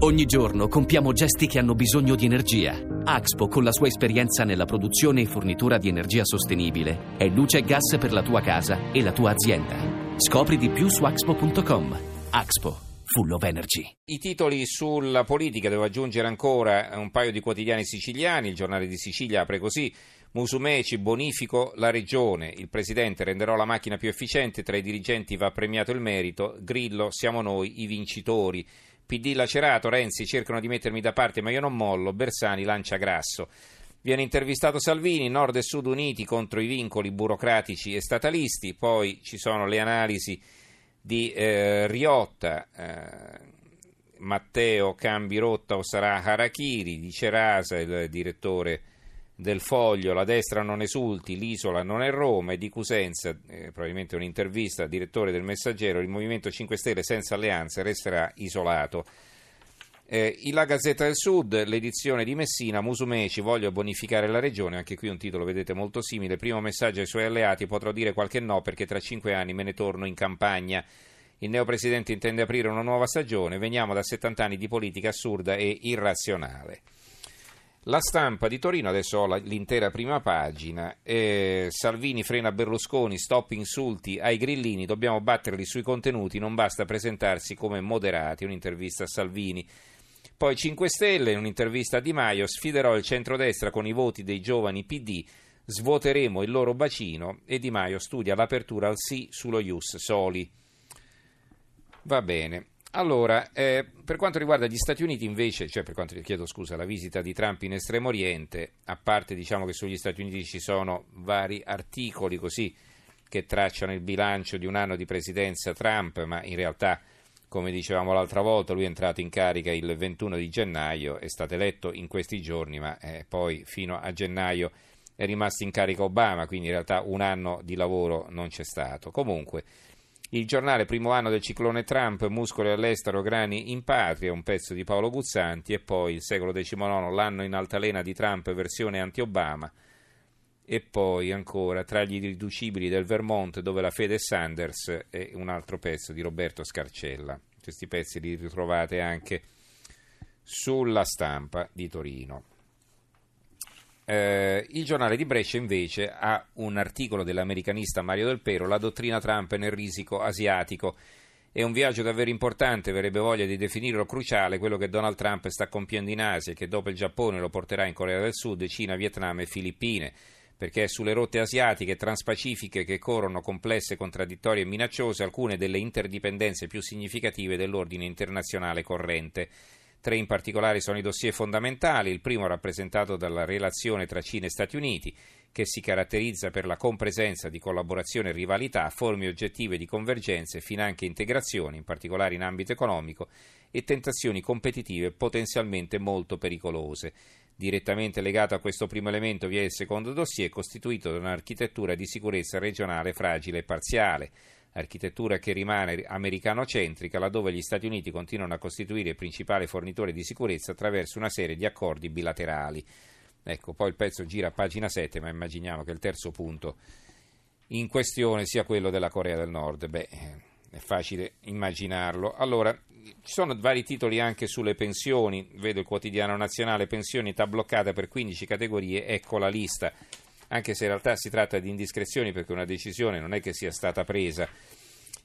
Ogni giorno compiamo gesti che hanno bisogno di energia. Axpo, con la sua esperienza nella produzione e fornitura di energia sostenibile, è luce e gas per la tua casa e la tua azienda. Scopri di più su axpo.com. Axpo, full of energy. I titoli sulla politica, devo aggiungere ancora un paio di quotidiani siciliani, il giornale di Sicilia apre così. Musumeci, bonifico la regione, il presidente renderò la macchina più efficiente, tra i dirigenti va premiato il merito, Grillo siamo noi i vincitori. PD lacerato, Renzi cercano di mettermi da parte ma io non mollo, Bersani lancia grasso. Viene intervistato Salvini, Nord e Sud uniti contro i vincoli burocratici e statalisti, poi ci sono le analisi di eh, Riotta, eh, Matteo cambi rotta o sarà Harakiri, di Cerasa, il direttore del Foglio, la destra non esulti, l'isola non è Roma e di Cusenza, eh, probabilmente un'intervista direttore del Messaggero, il Movimento 5 Stelle senza alleanze resterà isolato. Eh, la Gazzetta del Sud, l'edizione di Messina, Musumeci, voglio bonificare la regione, anche qui un titolo vedete molto simile, primo messaggio ai suoi alleati, potrò dire qualche no perché tra cinque anni me ne torno in campagna. Il neopresidente intende aprire una nuova stagione, veniamo da 70 anni di politica assurda e irrazionale. La stampa di Torino, adesso ho l'intera prima pagina, eh, Salvini frena Berlusconi, stop insulti ai grillini, dobbiamo batterli sui contenuti, non basta presentarsi come moderati, un'intervista a Salvini. Poi 5 Stelle, un'intervista a Di Maio, sfiderò il centrodestra con i voti dei giovani PD, svuoteremo il loro bacino e Di Maio studia l'apertura al sì sullo Ius Soli. Va bene. Allora, eh, per quanto riguarda gli Stati Uniti invece, cioè per quanto chiedo scusa, la visita di Trump in Estremo Oriente, a parte diciamo che sugli Stati Uniti ci sono vari articoli così che tracciano il bilancio di un anno di presidenza Trump, ma in realtà, come dicevamo l'altra volta, lui è entrato in carica il 21 di gennaio, è stato eletto in questi giorni, ma eh, poi fino a gennaio è rimasto in carica Obama, quindi in realtà un anno di lavoro non c'è stato. Comunque, il giornale primo anno del ciclone Trump, muscoli all'estero, grani in patria, un pezzo di Paolo Guzzanti e poi il secolo XIX, l'anno in altalena di Trump, versione anti-Obama e poi ancora tra gli irriducibili del Vermont dove la fede è Sanders e un altro pezzo di Roberto Scarcella. Questi pezzi li ritrovate anche sulla stampa di Torino. Eh, il giornale di Brescia invece ha un articolo dell'americanista Mario Del Pero, La dottrina Trump nel risico asiatico. È un viaggio davvero importante, verrebbe voglia di definirlo cruciale, quello che Donald Trump sta compiendo in Asia e che dopo il Giappone lo porterà in Corea del Sud, Cina, Vietnam e Filippine, perché è sulle rotte asiatiche transpacifiche che corrono complesse, contraddittorie e minacciose alcune delle interdipendenze più significative dell'ordine internazionale corrente. Tre in particolare sono i dossier fondamentali, il primo rappresentato dalla relazione tra Cina e Stati Uniti, che si caratterizza per la compresenza di collaborazione e rivalità, forme oggettive di convergenze, finanche integrazioni, in particolare in ambito economico, e tentazioni competitive potenzialmente molto pericolose. Direttamente legato a questo primo elemento vi è il secondo dossier, costituito da un'architettura di sicurezza regionale fragile e parziale architettura che rimane americano-centrica, laddove gli Stati Uniti continuano a costituire il principale fornitore di sicurezza attraverso una serie di accordi bilaterali. Ecco, poi il pezzo gira a pagina 7, ma immaginiamo che il terzo punto in questione sia quello della Corea del Nord. Beh, è facile immaginarlo. Allora, ci sono vari titoli anche sulle pensioni, vedo il quotidiano nazionale, pensioni età bloccata per 15 categorie, ecco la lista anche se in realtà si tratta di indiscrezioni perché una decisione non è che sia stata presa.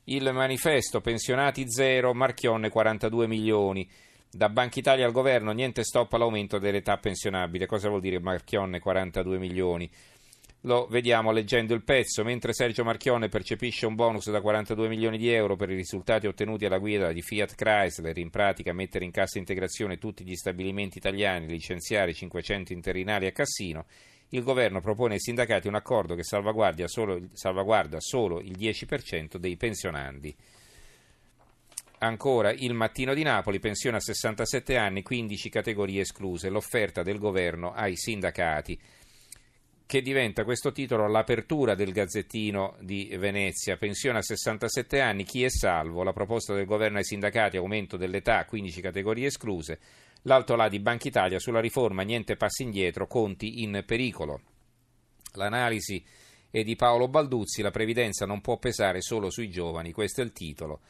Il manifesto pensionati zero, Marchionne 42 milioni. Da Banca Italia al governo niente stop all'aumento dell'età pensionabile. Cosa vuol dire Marchionne 42 milioni? Lo vediamo leggendo il pezzo. Mentre Sergio Marchionne percepisce un bonus da 42 milioni di euro per i risultati ottenuti alla guida di Fiat Chrysler, in pratica mettere in cassa integrazione tutti gli stabilimenti italiani, licenziare 500 interinali a Cassino, il governo propone ai sindacati un accordo che salvaguarda solo, salvaguarda solo il 10% dei pensionandi. Ancora il mattino di Napoli, pensione a 67 anni, 15 categorie escluse, l'offerta del governo ai sindacati, che diventa questo titolo l'apertura del Gazzettino di Venezia, pensione a 67 anni, chi è salvo, la proposta del governo ai sindacati, aumento dell'età, 15 categorie escluse, L'alto là di Banca Italia sulla riforma, niente passi indietro, conti in pericolo. L'analisi è di Paolo Balduzzi, la previdenza non può pesare solo sui giovani, questo è il titolo.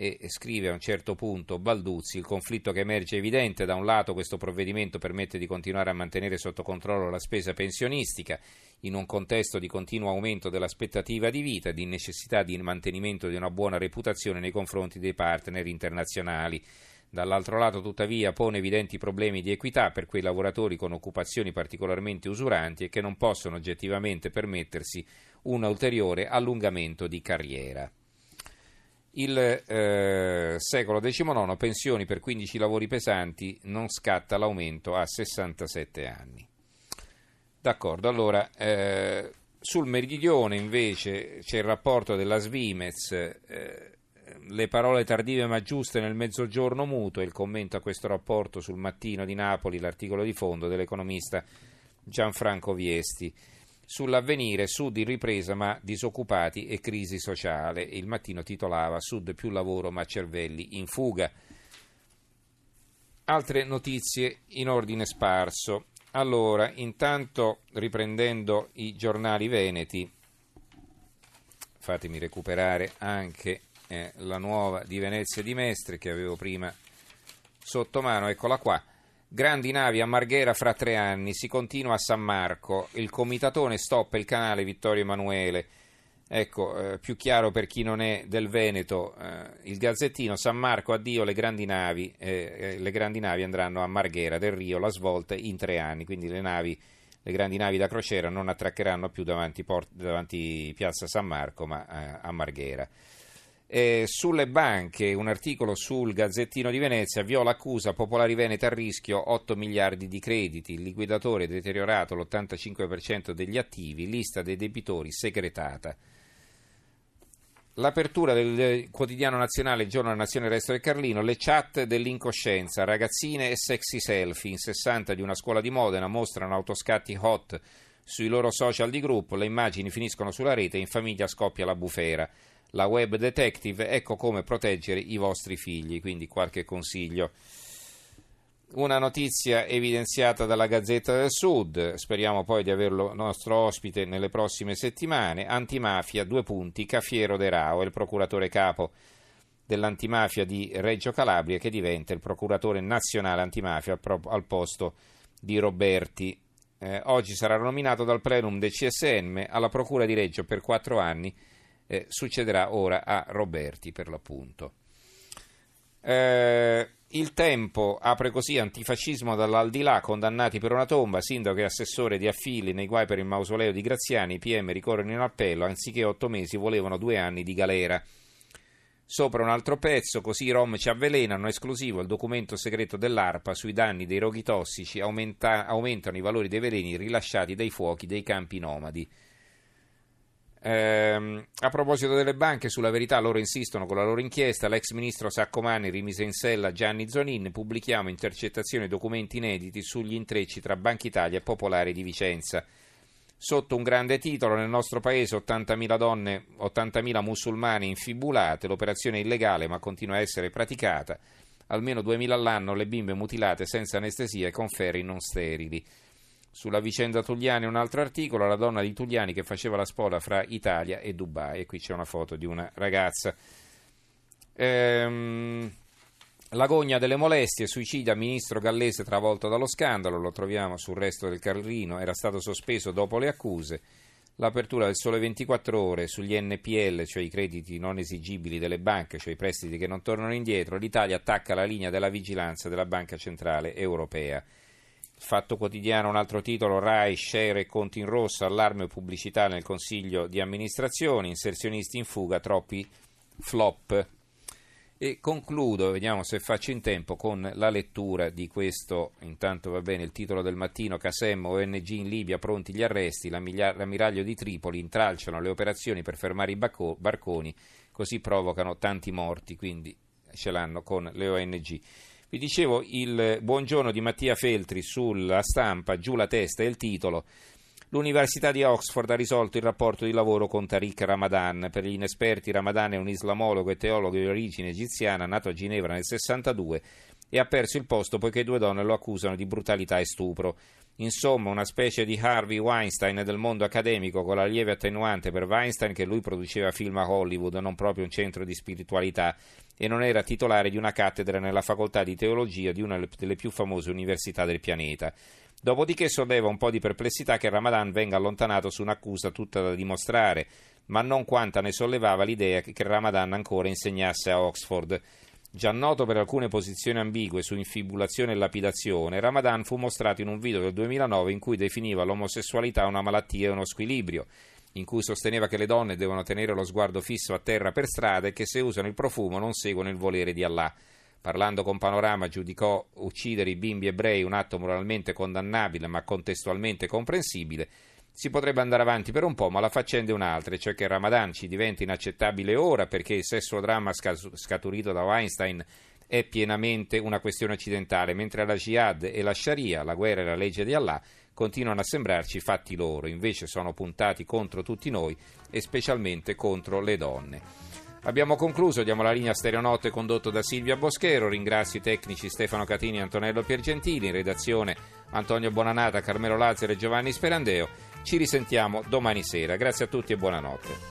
e scrive a un certo punto Balduzzi, il conflitto che emerge è evidente, da un lato questo provvedimento permette di continuare a mantenere sotto controllo la spesa pensionistica in un contesto di continuo aumento dell'aspettativa di vita e di necessità di mantenimento di una buona reputazione nei confronti dei partner internazionali. Dall'altro lato, tuttavia, pone evidenti problemi di equità per quei lavoratori con occupazioni particolarmente usuranti e che non possono oggettivamente permettersi un ulteriore allungamento di carriera il eh, secolo XIX, pensioni per 15 lavori pesanti, non scatta l'aumento a 67 anni. D'accordo, allora eh, sul meridione invece c'è il rapporto della Svimez, eh, le parole tardive ma giuste nel mezzogiorno muto, il commento a questo rapporto sul mattino di Napoli, l'articolo di fondo dell'economista Gianfranco Viesti sull'avvenire Sud in ripresa ma disoccupati e crisi sociale. Il mattino titolava Sud più lavoro ma cervelli in fuga. Altre notizie in ordine sparso. Allora, intanto riprendendo i giornali veneti, fatemi recuperare anche eh, la nuova di Venezia di Mestre che avevo prima sotto mano, eccola qua. Grandi navi a Marghera fra tre anni, si continua a San Marco, il comitatone stoppa il canale Vittorio Emanuele. Ecco, eh, più chiaro per chi non è del Veneto, eh, il Gazzettino, San Marco, addio le grandi navi, eh, eh le grandi navi andranno a Marghera del Rio, la svolta in tre anni, quindi le, navi, le grandi navi da crociera non attraccheranno più davanti, port- davanti Piazza San Marco, ma eh, a Marghera. Eh, sulle banche, un articolo sul Gazzettino di Venezia, viola accusa Popolari Venete a rischio 8 miliardi di crediti, il liquidatore deteriorato l'85% degli attivi, lista dei debitori segretata. L'apertura del quotidiano nazionale Giorno della Nazione Resto del Carlino, le chat dell'incoscienza, ragazzine e sexy selfie. In 60 di una scuola di Modena mostrano autoscatti hot sui loro social di gruppo, le immagini finiscono sulla rete e in famiglia scoppia la bufera la web detective, ecco come proteggere i vostri figli, quindi qualche consiglio. Una notizia evidenziata dalla Gazzetta del Sud, speriamo poi di averlo nostro ospite nelle prossime settimane, antimafia, due punti, Cafiero De Rao, il procuratore capo dell'antimafia di Reggio Calabria che diventa il procuratore nazionale antimafia al posto di Roberti. Eh, oggi sarà nominato dal plenum del CSM alla procura di Reggio per quattro anni eh, succederà ora a Roberti per l'appunto. Eh, il tempo apre così antifascismo dall'aldilà, condannati per una tomba, sindaco e assessore di affili nei guai per il mausoleo di Graziani, i PM ricorrono in appello, anziché otto mesi volevano due anni di galera. Sopra un altro pezzo, così i Rom ci avvelenano, esclusivo il documento segreto dell'ARPA sui danni dei roghi tossici, aumenta, aumentano i valori dei veleni rilasciati dai fuochi dei campi nomadi. Eh, a proposito delle banche, sulla verità loro insistono con la loro inchiesta. L'ex ministro Saccomani rimise in sella Gianni Zonin. Pubblichiamo intercettazioni e documenti inediti sugli intrecci tra Banca Italia e Popolare di Vicenza. Sotto un grande titolo, nel nostro paese 80.000 donne, 80.000 musulmani infibulate, l'operazione è illegale ma continua a essere praticata, almeno 2.000 all'anno le bimbe mutilate senza anestesia e con ferri non sterili. Sulla vicenda Tugliani un altro articolo, la donna di Tugliani che faceva la spola fra Italia e Dubai e qui c'è una foto di una ragazza. Ehm, L'agonia delle molestie, suicida ministro gallese travolto dallo scandalo, lo troviamo sul resto del Carlino, era stato sospeso dopo le accuse. L'apertura del sole 24 ore sugli NPL, cioè i crediti non esigibili delle banche, cioè i prestiti che non tornano indietro, l'Italia attacca la linea della vigilanza della Banca Centrale Europea. Fatto quotidiano, un altro titolo, RAI, share e conti in rosso, allarme pubblicità nel consiglio di amministrazione, inserzionisti in fuga, troppi flop. E concludo, vediamo se faccio in tempo, con la lettura di questo, intanto va bene il titolo del mattino, Casem, ONG in Libia, pronti gli arresti, l'ammiraglio di Tripoli, intralciano le operazioni per fermare i barconi, così provocano tanti morti, quindi ce l'hanno con le ONG. Vi dicevo il buongiorno di Mattia Feltri sulla stampa, giù la testa e il titolo. L'Università di Oxford ha risolto il rapporto di lavoro con Tariq Ramadan. Per gli inesperti, Ramadan è un islamologo e teologo di origine egiziana, nato a Ginevra nel 62 e ha perso il posto poiché due donne lo accusano di brutalità e stupro. Insomma, una specie di Harvey Weinstein del mondo accademico con la lieve attenuante per Weinstein che lui produceva film a Hollywood, non proprio un centro di spiritualità e non era titolare di una cattedra nella facoltà di teologia di una delle più famose università del pianeta. Dopodiché solleva un po' di perplessità che Ramadan venga allontanato su un'accusa tutta da dimostrare, ma non quanta ne sollevava l'idea che Ramadan ancora insegnasse a Oxford. Già noto per alcune posizioni ambigue su infibulazione e lapidazione, Ramadan fu mostrato in un video del 2009 in cui definiva l'omosessualità una malattia e uno squilibrio, in cui sosteneva che le donne devono tenere lo sguardo fisso a terra per strada e che se usano il profumo non seguono il volere di Allah. Parlando con Panorama giudicò uccidere i bimbi ebrei un atto moralmente condannabile ma contestualmente comprensibile si potrebbe andare avanti per un po', ma la faccenda è un'altra, cioè che il Ramadan ci diventa inaccettabile ora perché il sessodramma scaturito da Weinstein è pienamente una questione occidentale, mentre la jihad e la sharia, la guerra e la legge di Allah, continuano a sembrarci fatti loro, invece sono puntati contro tutti noi e specialmente contro le donne. Abbiamo concluso, diamo la linea a Stereonotte condotto da Silvia Boschero, ringrazio i tecnici Stefano Catini e Antonello Piergentili, in redazione Antonio Bonanata, Carmelo Lazzaro e Giovanni Sperandeo. Ci risentiamo domani sera. Grazie a tutti e buonanotte.